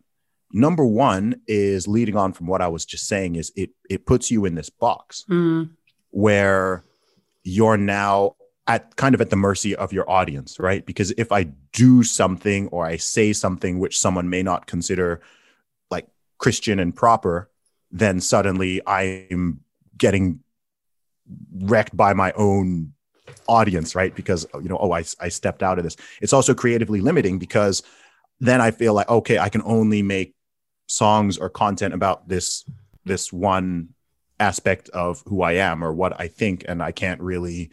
Number one is leading on from what I was just saying is it it puts you in this box Mm. where you're now at kind of at the mercy of your audience, right? Because if I do something or I say something which someone may not consider like Christian and proper, then suddenly I'm getting wrecked by my own audience, right? Because you know, oh, I, I stepped out of this. It's also creatively limiting because then I feel like okay, I can only make songs or content about this this one aspect of who I am or what I think, and I can't really.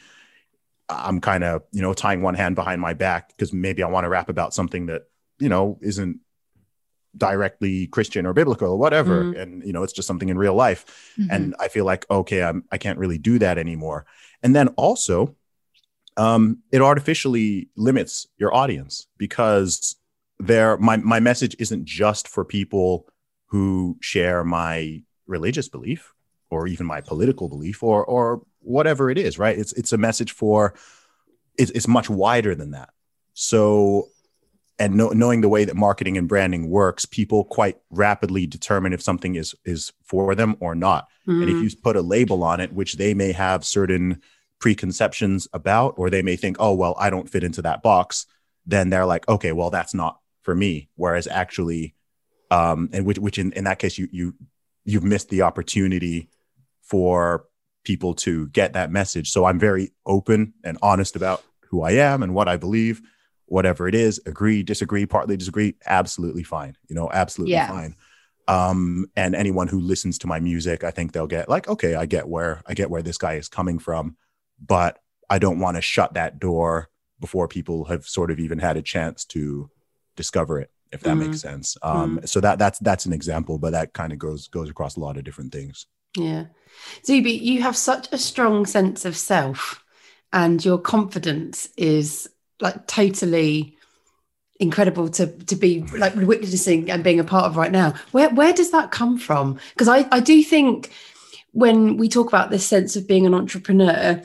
I'm kind of you know tying one hand behind my back because maybe I want to rap about something that you know isn't directly Christian or biblical or whatever, Mm. and you know it's just something in real life Mhm. and I feel like okay, I'm I can't really do that anymore. And then also, um, it artificially limits your audience because there my my message isn't just for people who share my religious belief or even my political belief or or whatever it is, right? It's it's a message for it's it's much wider than that. So and know, knowing the way that marketing and branding works, people quite rapidly determine if something is is for them or not. And if Mm. you put a label on it, which they may have certain preconceptions about, or they may think, oh, well, I don't fit into that box, then they're like, okay, well, that's not for me. Whereas actually, um, and which, which in, in that case, you, you, you've missed the opportunity for people to get that message. So I'm very open and honest about who I am and what I believe, whatever it is, agree, disagree, partly disagree, absolutely fine. You know, absolutely Yeah. fine um and anyone who listens to my music i think they'll get like okay i get where i get where this guy is coming from but i don't want to shut that door before people have sort of even had a chance to discover it if that Mhm. makes sense um so that that's that's an example but that kind of goes goes across a lot of different things Yeah. Zuby, you have such a strong sense of self and your confidence is like totally incredible to to be like witnessing and being a part of right now. Where where does that come from? Because I, I do think when we talk about this sense of being an entrepreneur,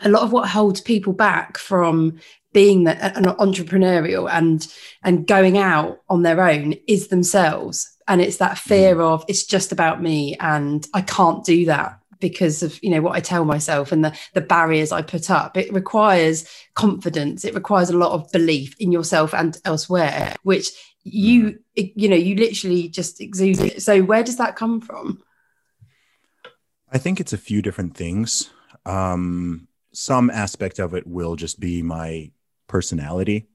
a lot of what holds people back from being that an entrepreneurial and and going out on their own is themselves and it's that fear mm. of it's just about me and i can't do that because of you know what i tell myself and the the barriers i put up. It requires confidence. It requires a lot of belief in yourself and elsewhere which you you know you literally just exude it so where does that come from? I think it's a few different things. Um some aspect of it will just be my personality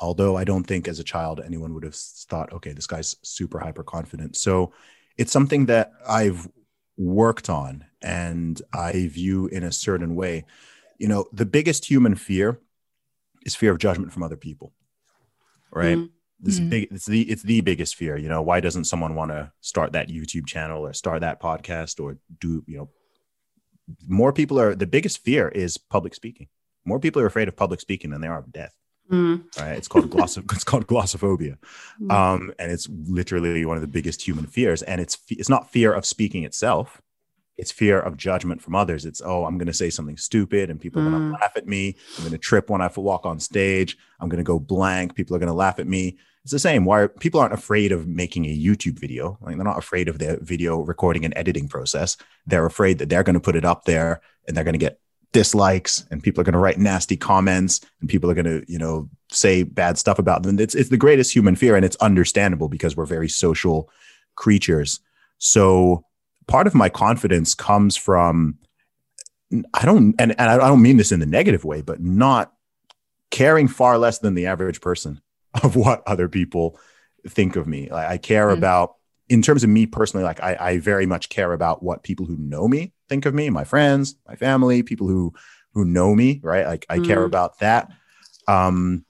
although i don't think as a child anyone would have thought okay this guy's super hyper confident so it's something that i've worked on and i view in a certain way. You know the biggest human fear is fear of judgment from other people right? Mm. this is Mm. big it's the it's the biggest fear you know? Why doesn't someone want to start that youtube channel or start that podcast or do you know? More people are the biggest fear is public speaking. More people are afraid of public speaking than they are of death Mm. right? It's called gloss it's called glossophobia. Mm. um and it's literally one of the biggest human fears. And it's it's not fear of speaking itself. It's fear of judgment from others. It's oh i'm going to say something stupid and people are going Mm. to laugh at me. I'm going to trip when i walk on stage. I'm going to go blank. People are going to laugh at me. It's the same. Why are, people aren't afraid of making a youtube video. Like they're not afraid of the video recording and editing process. They're afraid that they're going to put it up there and they're going to get dislikes and people are going to write nasty comments and people are going to you know say bad stuff about them. It's, it's the greatest human fear and it's understandable because we're very social creatures. So part of my confidence comes from i don't and, and i don't mean this in the negative way but not caring far less than the average person of what other people think of me. Like i care Mm. about in terms of me personally like I, I very much care about what people who know me think of me my friends my family people who who know me right? Like i care Mm. about that. Um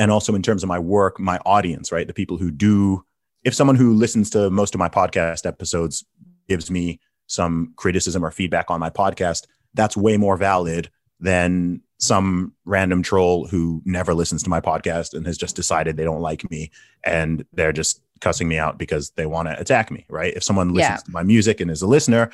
and also in terms of my work my audience right? The people who do if someone who listens to most of my podcast episodes gives me some criticism or feedback on my podcast that's way more valid than some random troll who never listens to my podcast and has just decided they don't like me and they're just cussing me out because they want to attack me, right? If someone listens Yeah. to my music and is a listener,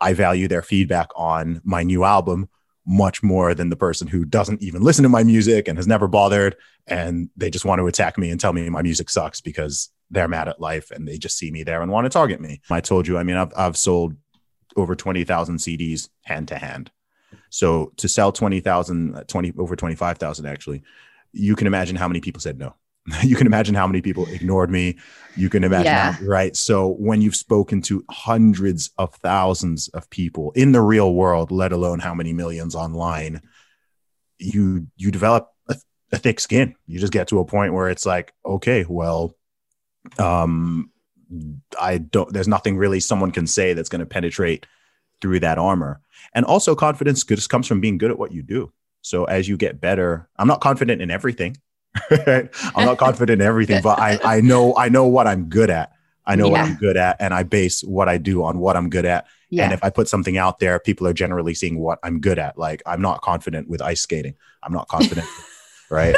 I value their feedback on my new album much more than the person who doesn't even listen to my music and has never bothered and they just want to attack me and tell me my music sucks because they're mad at life and they just see me there and want to target me. I told you, I mean, I've, I've sold over 20,000 CDs hand to hand. So to sell 20,000, uh, 20 over 25,000 actually, you can imagine how many people said no. you can imagine how many people ignored me. You can imagine, Yeah. how- right? So when you've spoken to hundreds of thousands of people in the real world, let alone how many millions online, you you develop a, a thick skin. You just get to a point where it's like, okay, well, um, I don't. There's nothing really someone can say that's going to penetrate through that armor. And also, confidence just comes from being good at what you do. So as you get better, I'm not confident in everything. Right? I'm not confident in everything, but I I know I know what I'm good at. I know what I'm good at, and I base what I do on what I'm good at. Yeah. And if I put something out there, people are generally seeing what I'm good at. Like I'm not confident with ice skating. I'm not confident, right?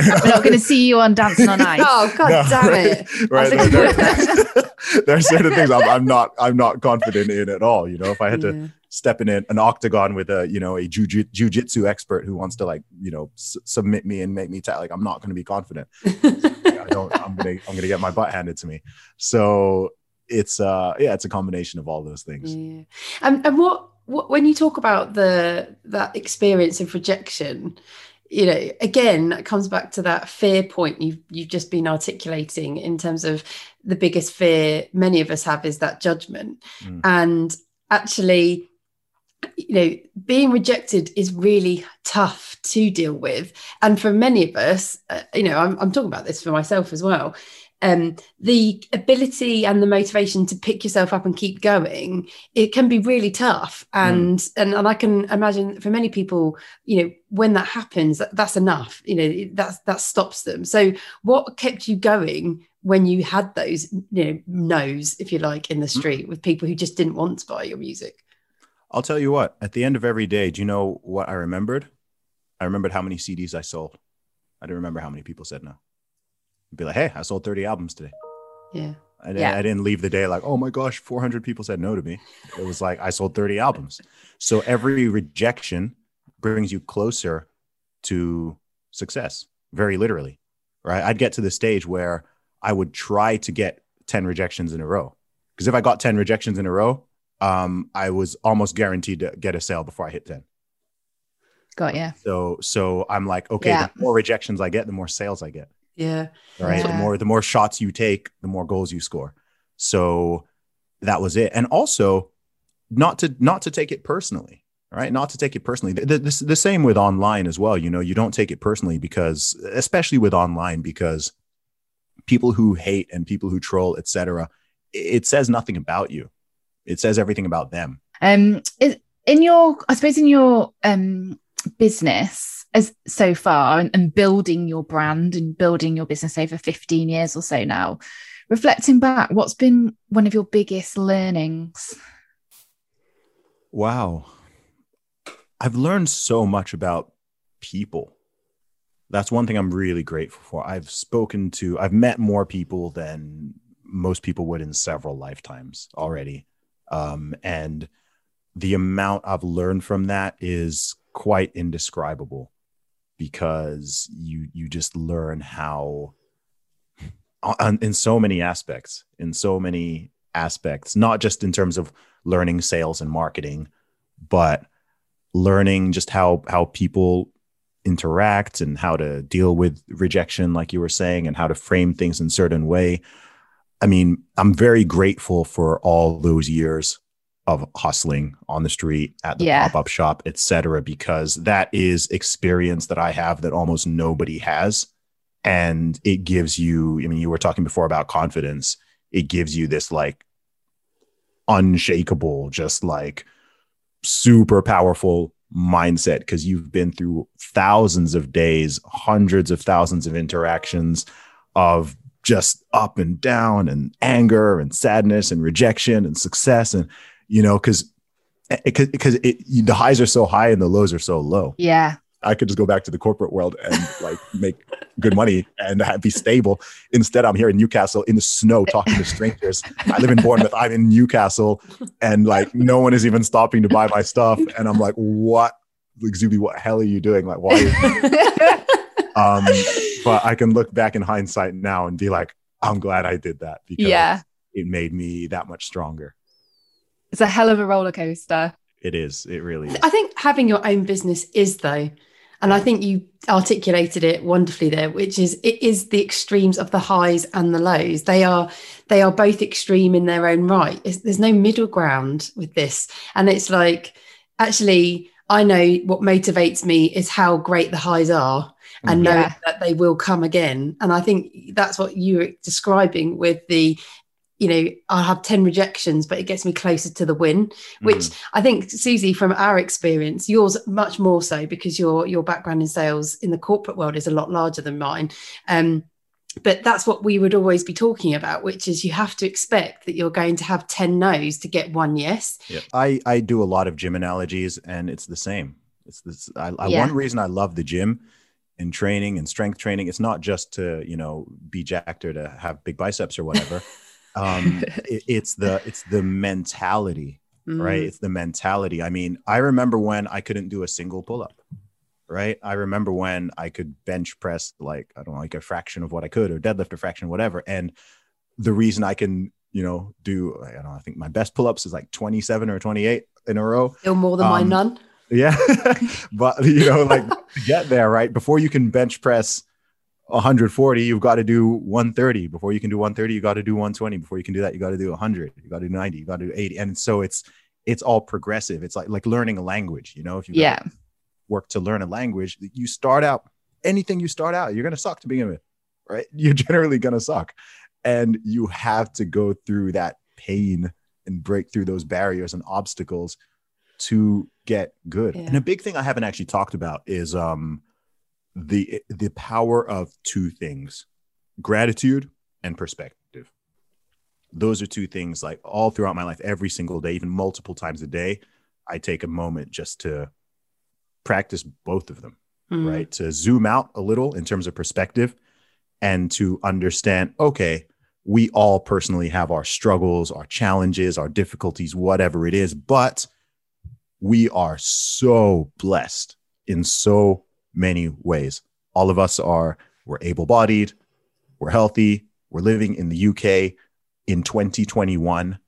We're not going to see you on Dancing on Ice. Oh god No, damn right, it! Right. think There, there- there are certain things I'm, I'm not I'm not confident in at all. You know, if I had to Yeah. step in an, octagon with a you know a jiu- jujitsu expert who wants to like you know s- submit me and make me ta- like I'm not going to be confident. I don't. I'm gonna I'm gonna get my butt handed to me. So it's uh yeah, it's a combination of all those things. Yeah. And and what, what when you talk about the that experience of rejection, you know, again, that comes back to that fear point you've you've just been articulating in terms of the biggest fear many of us have is that judgment. Mm. And actually, you know, being rejected is really tough to deal with. And for many of us, uh, you know, I'm, I'm talking about this for myself as well. Um, the ability and the motivation to pick yourself up and keep going, it can be really tough. And and, and I can imagine for many people, you know, when that happens, that, that's enough. You know, that's that stops them. So, what kept you going when you had those, you know, no's, if you like, in the street with people who just didn't want to buy your music? I'll tell you what. At the end of every day, do you know what I remembered? I remembered how many CDs I sold. I didn't remember how many people said no. I'd be like, hey, I sold 30 albums today. Yeah. I didn't, Yeah. I didn't leave the day like, oh my gosh, 400 people said no to me. It was like, I sold 30 albums. So every rejection brings you closer to success, very literally, right? I'd get to the stage where I would try to get 10 rejections in a row. Because if I got 10 rejections in a row, um, I was almost guaranteed to get a sale before I hit 10. Got yeah. So, so I'm like, okay, Yeah. the more rejections I get, the more sales I get. Yeah. right? The more the more shots you take the more goals you score. So that was it. And also not to not to take it personally right? Not to take it personally. The, the, the same with online as well. You know you don't take it personally because especially with online because people who hate and people who troll etc it says nothing about you it says everything about them Um, is, in your, I suppose, in your um business as so far, and, and building your brand and building your business over fifteen years or so now, reflecting back, what's been one of your biggest learnings? Wow. I've learned so much about people. That's one thing I'm really grateful for. I've spoken to, I've met more people than most people would in several lifetimes already. Um, and the amount I've learned from that is quite indescribable because you you just learn how on, in so many aspects in so many aspects not just in terms of learning sales and marketing but learning just how how people interact and how to deal with rejection like you were saying and how to frame things in certain way i mean i'm very grateful for all those years of hustling on the street at the Yeah. pop-up shop etc because that is experience that i have that almost nobody has and it gives you i mean you were talking before about confidence it gives you this like unshakable just like super powerful mindset because you've been through thousands of days hundreds of thousands of interactions of just up and down and anger and sadness and rejection and success and you know because because it, the highs are so high and the lows are so low Yeah, I could just go back to the corporate world and like make good money and be stable. Instead, I'm here in Newcastle in the snow talking to strangers. I live in Bournemouth. I'm in Newcastle, and like no one is even stopping to buy my stuff. And I'm like, what, like Zuby, what hell are you doing? Like, why? um, but I can look back in hindsight now and be like, I'm glad I did that because yeah. it made me that much stronger. It's a hell of a roller coaster. It is. It really is. I think having your own business is though. And I think you articulated it wonderfully there, which is it is the extremes of the highs and the lows. They are they are both extreme in their own right. It's, there's no middle ground with this, and it's like actually I know what motivates me is how great the highs are, and know yeah. that they will come again. And I think that's what you were describing with the you know, I'll have 10 rejections, but it gets me closer to the win, which mm. I think, Suzy, from our experience, yours much more so because your your background in sales in the corporate world is a lot larger than mine. Um, but that's what we would always be talking about, which is you have to expect that you're going to have 10 no's to get one yes. Yeah. I, I do a lot of gym analogies and it's the same. It's this I, I yeah. one reason I love the gym and training and strength training. It's not just to, you know, be jacked or to have big biceps or whatever. um, it, it's the it's the mentality, mm-hmm. right? It's the mentality. I mean, I remember when I couldn't do a single pull up, right? I remember when I could bench press like I don't know, like a fraction of what I could, or deadlift a fraction, whatever. And the reason I can, you know, do I don't know, I think my best pull ups is like 27 or 28 in a row. Still more than um, my none. Yeah, but you know, like to get there, right? Before you can bench press 140, you've got to do 130. Before you can do 130, you got to do 120. Before you can do that, you got to do 100. You got to do 90. You got to do 80. And so it's it's all progressive. It's like like learning a language. You know, if you yeah work to learn a language, you start out anything you start out, you're gonna suck to begin with, right? You're generally gonna suck, and you have to go through that pain and break through those barriers and obstacles to get good. Yeah. And a big thing I haven't actually talked about is um the the power of two things gratitude and perspective those are two things like all throughout my life every single day even multiple times a day i take a moment just to practice both of them mm-hmm. right to zoom out a little in terms of perspective and to understand okay we all personally have our struggles our challenges our difficulties whatever it is but we are so blessed in so many ways. All of us are, we're able bodied, we're healthy, we're living in the UK in 2021.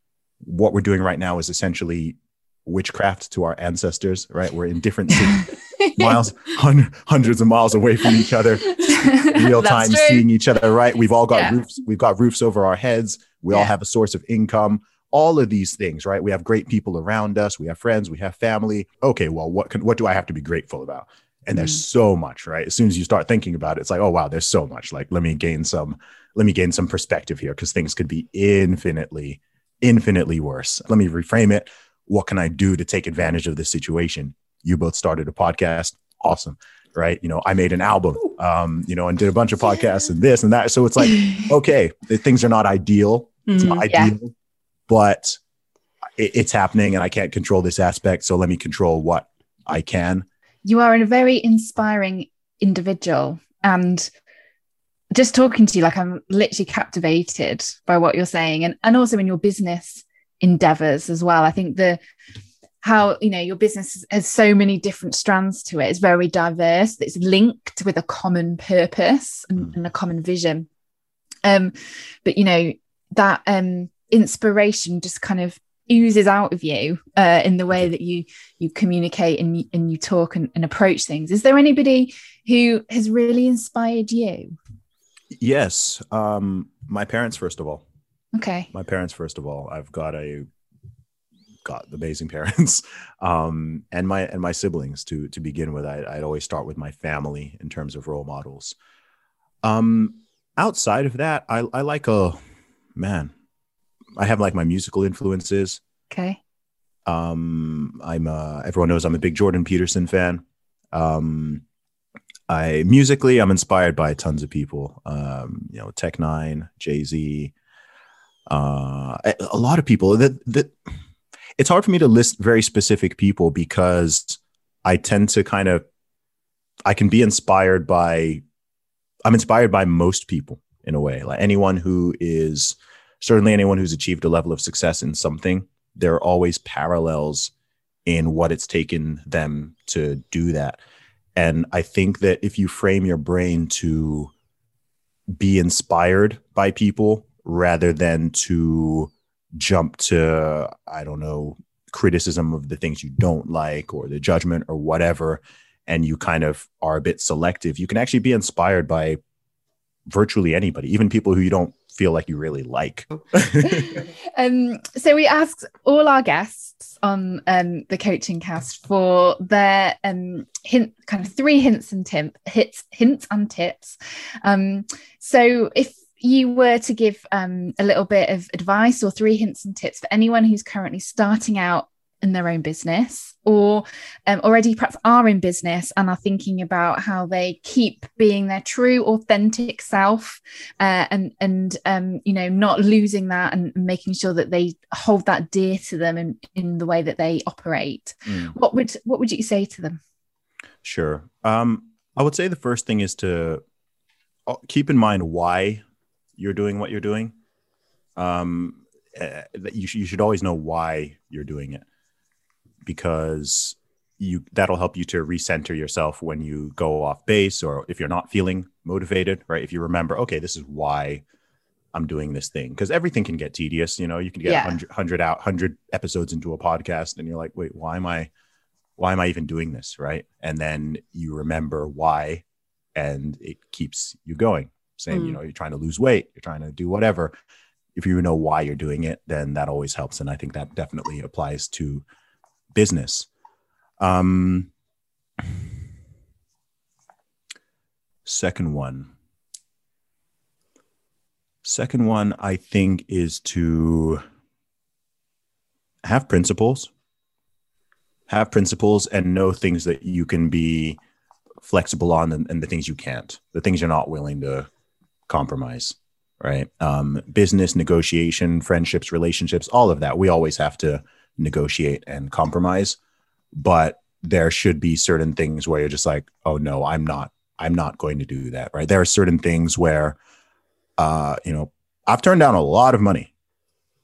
What we're doing right now is essentially witchcraft to our ancestors, right? We're in different cities, miles, hundreds of miles away from each other, real time seeing each other, right? We've all got yeah. roofs, we've got roofs over our heads. We yeah. all have a source of income. All of these things, right? We have great people around us. We have friends. We have family. Okay, well, what can what do I have to be grateful about? and there's mm. so much right as soon as you start thinking about it it's like oh wow there's so much like let me gain some let me gain some perspective here because things could be infinitely infinitely worse let me reframe it what can i do to take advantage of this situation you both started a podcast awesome right you know i made an album um you know and did a bunch of podcasts and this and that so it's like okay things are not ideal it's not mm, ideal yeah. But it, it's happening and i can't control this aspect. So let me control what i can. You are a very inspiring individual. And just talking to you like i'm literally captivated by what you're saying and and also in your business endeavors as well. I think the how you know your business has so many different strands to it. It's very diverse. It's linked with a common purpose and, mm. and a common vision. Um but you know that um inspiration just kind of oozes out of you uh, in the way that you you communicate and, and you talk and, and approach things. Is there anybody who has really inspired you? Yes um my parents first of all. Okay. My parents first of all. I've got a got amazing parents um and my and my siblings to to begin with. I, i'd always start with my family in terms of role models. Um outside of that i i like a man I have like my musical influences. Okay. Um, I'm uh, everyone knows I'm a big Jordan Peterson fan. Um, I musically I'm inspired by tons of people. Um, you know, Tech N9ne, Jay Z, uh, a lot of people. That that it's hard for me to list very specific people because I tend to kind of I can be inspired by I'm inspired by most people in a way. Like anyone who is certainly anyone who's achieved a level of success in something, there are always parallels in what it's taken them to do that. And I think that if you frame your brain to be inspired by people rather than to jump to, I don't know, criticism of the things you don't like or the judgment or whatever, and you kind of are a bit selective, you can actually be inspired by virtually anybody, even people who you don't feel like you really like. um, so we asked all our guests on um, the coaching cast for their um, hint, kind of three hints and tip, hits, hints and tips. Um, so if you were to give um, a little bit of advice or three hints and tips for anyone who's currently starting out in their own business or um, already perhaps are in business and are thinking about how they keep being their true authentic self uh, and and um, you know not losing that and making sure that they hold that dear to them in, in the way that they operate. Mm. what would what would you say to them? Sure. Um, i would say the first thing is to uh, keep in mind why you're doing what you're doing. Um, uh, that you, sh- you should always know why you're doing it because you that'll help you to recenter yourself when you go off base or if you're not feeling motivated right? If you remember okay this is why i'm doing this thing because everything can get tedious you know? You can get yeah. 100, 100 out 100 episodes into a podcast and you're like wait why am i why am i even doing this? Right? And then you remember why and it keeps you going. Same mm. you know you're trying to lose weight you're trying to do whatever. If you know why you're doing it then that always helps. And i think that definitely applies to business. Um, second one. Second one, I think, is to have principles. Have principles and know things that you can be flexible on and, and the things you can't, the things you're not willing to compromise, right? Um, business, negotiation, friendships, relationships, all of that. We always have to negotiate and compromise but there should be certain things where you're just like oh no i'm not i'm not going to do that right there are certain things where uh you know i've turned down a lot of money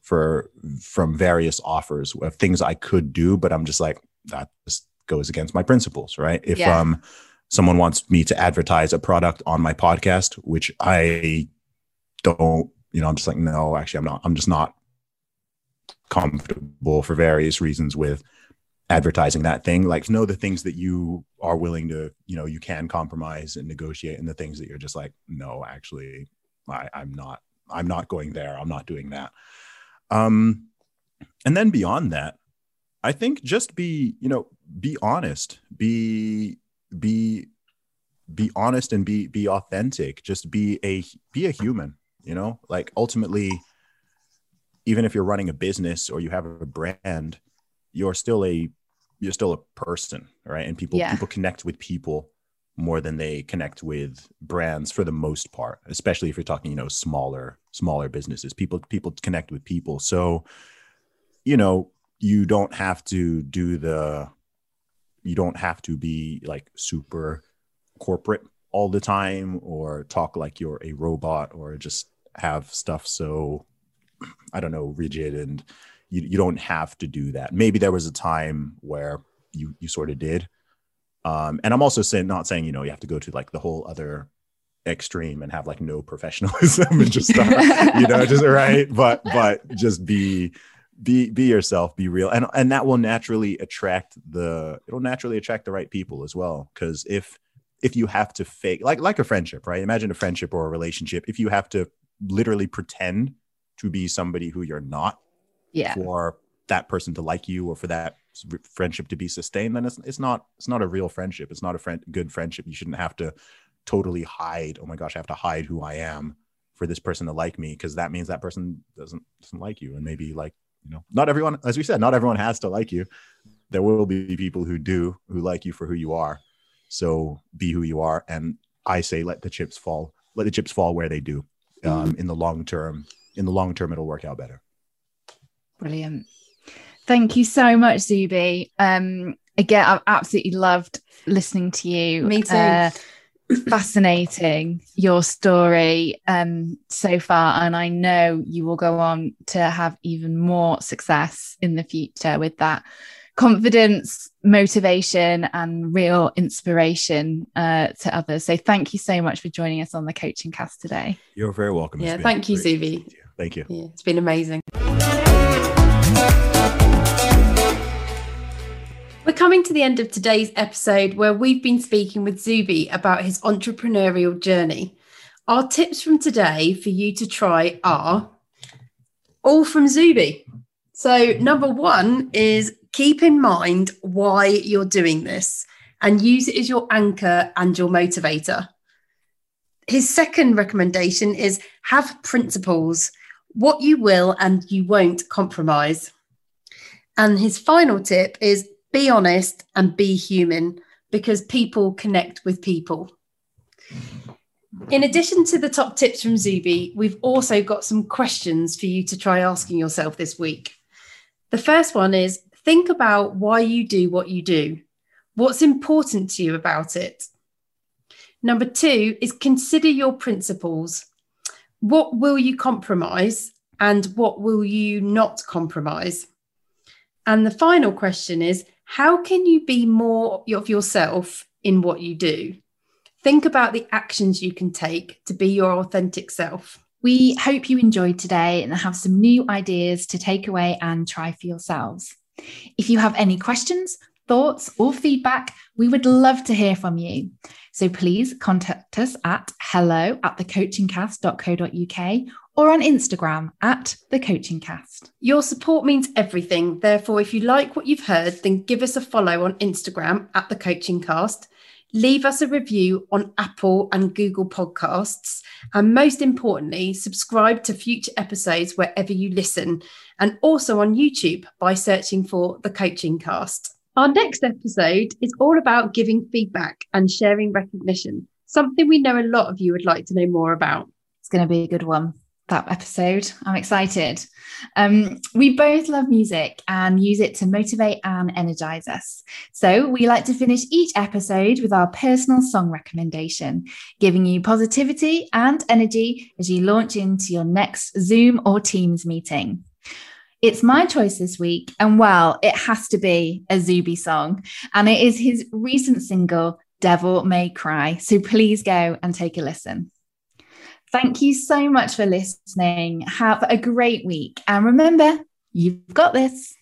for from various offers of things i could do but i'm just like that just goes against my principles right if yeah. um someone wants me to advertise a product on my podcast which i don't you know i'm just like no actually i'm not i'm just not comfortable for various reasons with advertising that thing. Like know the things that you are willing to you know you can compromise and negotiate and the things that you're just like no actually I, i'm not i'm not going there. I'm not doing that. Um and then beyond that i think just be you know be honest. Be be be honest and be be authentic. Just be a be a human you know? Like ultimately even if you're running a business or you have a brand, you're still a you're still a person, right? And people yeah. people connect with people more than they connect with brands for the most part, especially if you're talking, you know, smaller smaller businesses. People people connect with people. So, you know, you don't have to do the you don't have to be like super corporate all the time or talk like you're a robot or just have stuff so I don't know, rigid and you, you don't have to do that. Maybe there was a time where you you sort of did. Um, and I'm also saying not saying, you know, you have to go to like the whole other extreme and have like no professionalism and just uh, you know, just right. But but just be be be yourself, be real. And and that will naturally attract the it'll naturally attract the right people as well. Cause if if you have to fake like like a friendship, right? Imagine a friendship or a relationship. If you have to literally pretend to be somebody who you're not yeah. for that person to like you or for that friendship to be sustained then it's, it's not it's not a real friendship. It's not a friend good friendship. You shouldn't have to totally hide oh my gosh i have to hide who i am for this person to like me because that means that person doesn't doesn't like you. And maybe like you know not everyone as we said not everyone has to like you. There will be people who do who like you for who you are. So be who you are. And i say let the chips fall let the chips fall where they do um, in the long term in the long term, it'll work out better. Brilliant. Thank you so much, Zuby. Um, again, I've absolutely loved listening to you. Me too. Uh, fascinating your story um, so far and i know you will go on to have even more success in the future with that confidence motivation and real inspiration uh, to others so thank you so much for joining us on the coaching cast today you're very welcome yeah thank you Zuby thank you yeah, it's been amazing We're coming to the end of today's episode where we've been speaking with Zuby about his entrepreneurial journey. Our tips from today for you to try are all from Zuby. So, number one is keep in mind why you're doing this and use it as your anchor and your motivator. His second recommendation is have principles, what you will and you won't compromise. And his final tip is be honest and be human because people connect with people. In addition to the top tips from Zuby, we've also got some questions for you to try asking yourself this week. The first one is think about why you do what you do. What's important to you about it? Number two is consider your principles. What will you compromise and what will you not compromise? And the final question is how can you be more of yourself in what you do? Think about the actions you can take to be your authentic self. We hope you enjoyed today and have some new ideas to take away and try for yourselves. If you have any questions, thoughts, or feedback, we would love to hear from you. So please contact us at hello at thecoachingcast.co.uk or on Instagram at the Coaching Cast. Your support means everything. Therefore, if you like what you've heard, then give us a follow on Instagram at the Coaching Cast. Leave us a review on Apple and Google Podcasts. And most importantly, subscribe to future episodes wherever you listen and also on YouTube by searching for the Coaching Cast. Our next episode is all about giving feedback and sharing recognition, something we know a lot of you would like to know more about. It's going to be a good one that episode. I'm excited. Um, we both love music and use it to motivate and energize us. So we like to finish each episode with our personal song recommendation, giving you positivity and energy as you launch into your next Zoom or Teams meeting. It's my choice this week, and well, it has to be a Zuby song, and it is his recent single, Devil May Cry. So please go and take a listen. Thank you so much for listening. Have a great week. And remember, you've got this.